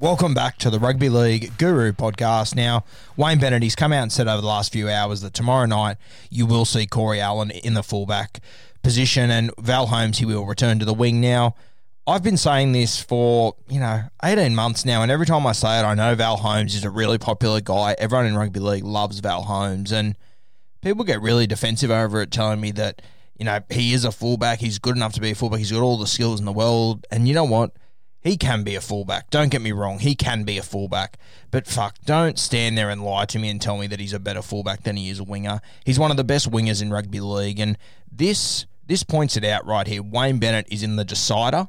Welcome back to the Rugby League Guru podcast. Now, Wayne Bennett, he's come out and said over the last few hours that tomorrow night you will see Corey Allen in the fullback position and Val Holmes, he will return to the wing. Now, I've been saying this for, you know, 18 months now, and every time I say it, I know Val Holmes is a really popular guy. Everyone in rugby league loves Val Holmes, and people get really defensive over it, telling me that, you know, he is a fullback, he's good enough to be a fullback, he's got all the skills in the world, and you know what? He can be a fullback. Don't get me wrong, he can be a fullback. But fuck, don't stand there and lie to me and tell me that he's a better fullback than he is a winger. He's one of the best wingers in rugby league, and this this points it out right here. Wayne Bennett is in the decider.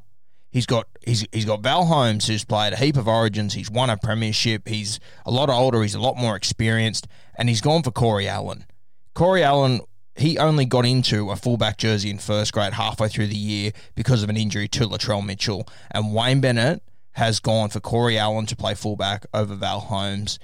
He's got he's he's got Val Holmes who's played a heap of origins. He's won a premiership. He's a lot older. He's a lot more experienced, and he's gone for Corey Allen. Corey Allen, he only got into a fullback jersey in first grade halfway through the year because of an injury to Latrell Mitchell, and Wayne Bennett has gone for Corey Allen to play fullback over Val Holmes.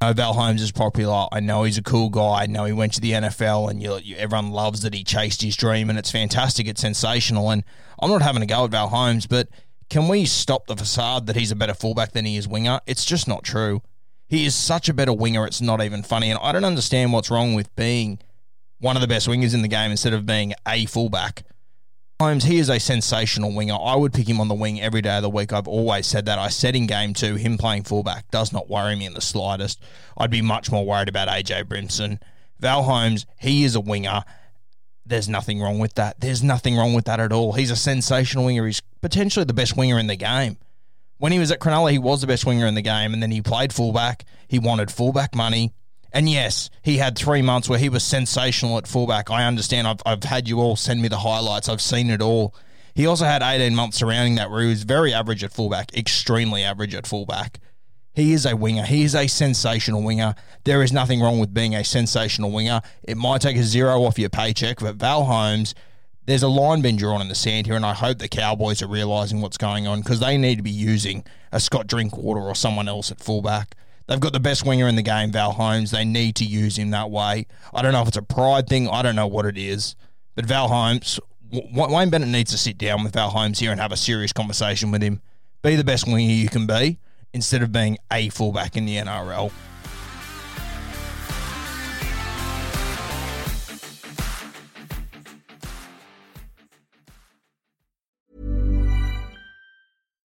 Know Val Holmes is popular. I know he's a cool guy. I know he went to the NFL, and you, you, everyone loves that he chased his dream, and it's fantastic. It's sensational, and I'm not having a go at Val Holmes, but can we stop the facade that he's a better fullback than he is winger? It's just not true. He is such a better winger. It's not even funny, and I don't understand what's wrong with being one of the best wingers in the game instead of being a fullback. Holmes, he is a sensational winger. I would pick him on the wing every day of the week. I've always said that. I said in game two, him playing fullback does not worry me in the slightest. I'd be much more worried about AJ Brimson. Val Holmes, he is a winger. There's nothing wrong with that. There's nothing wrong with that at all. He's a sensational winger. He's potentially the best winger in the game. When he was at Cronulla, he was the best winger in the game, and then he played fullback. He wanted fullback money. And yes, he had three months where he was sensational at fullback. I understand. I've, I've had you all send me the highlights. I've seen it all. He also had 18 months surrounding that where he was very average at fullback, extremely average at fullback. He is a winger. He is a sensational winger. There is nothing wrong with being a sensational winger. It might take a zero off your paycheck, but Val Holmes, there's a line been drawn in the sand here, and I hope the Cowboys are realising what's going on because they need to be using a Scott Drinkwater or someone else at fullback. They've got the best winger in the game, Val Holmes. They need to use him that way. I don't know if it's a pride thing. I don't know what it is. But Val Holmes, Wayne Bennett needs to sit down with Val Holmes here and have a serious conversation with him. Be the best winger you can be instead of being a fullback in the NRL.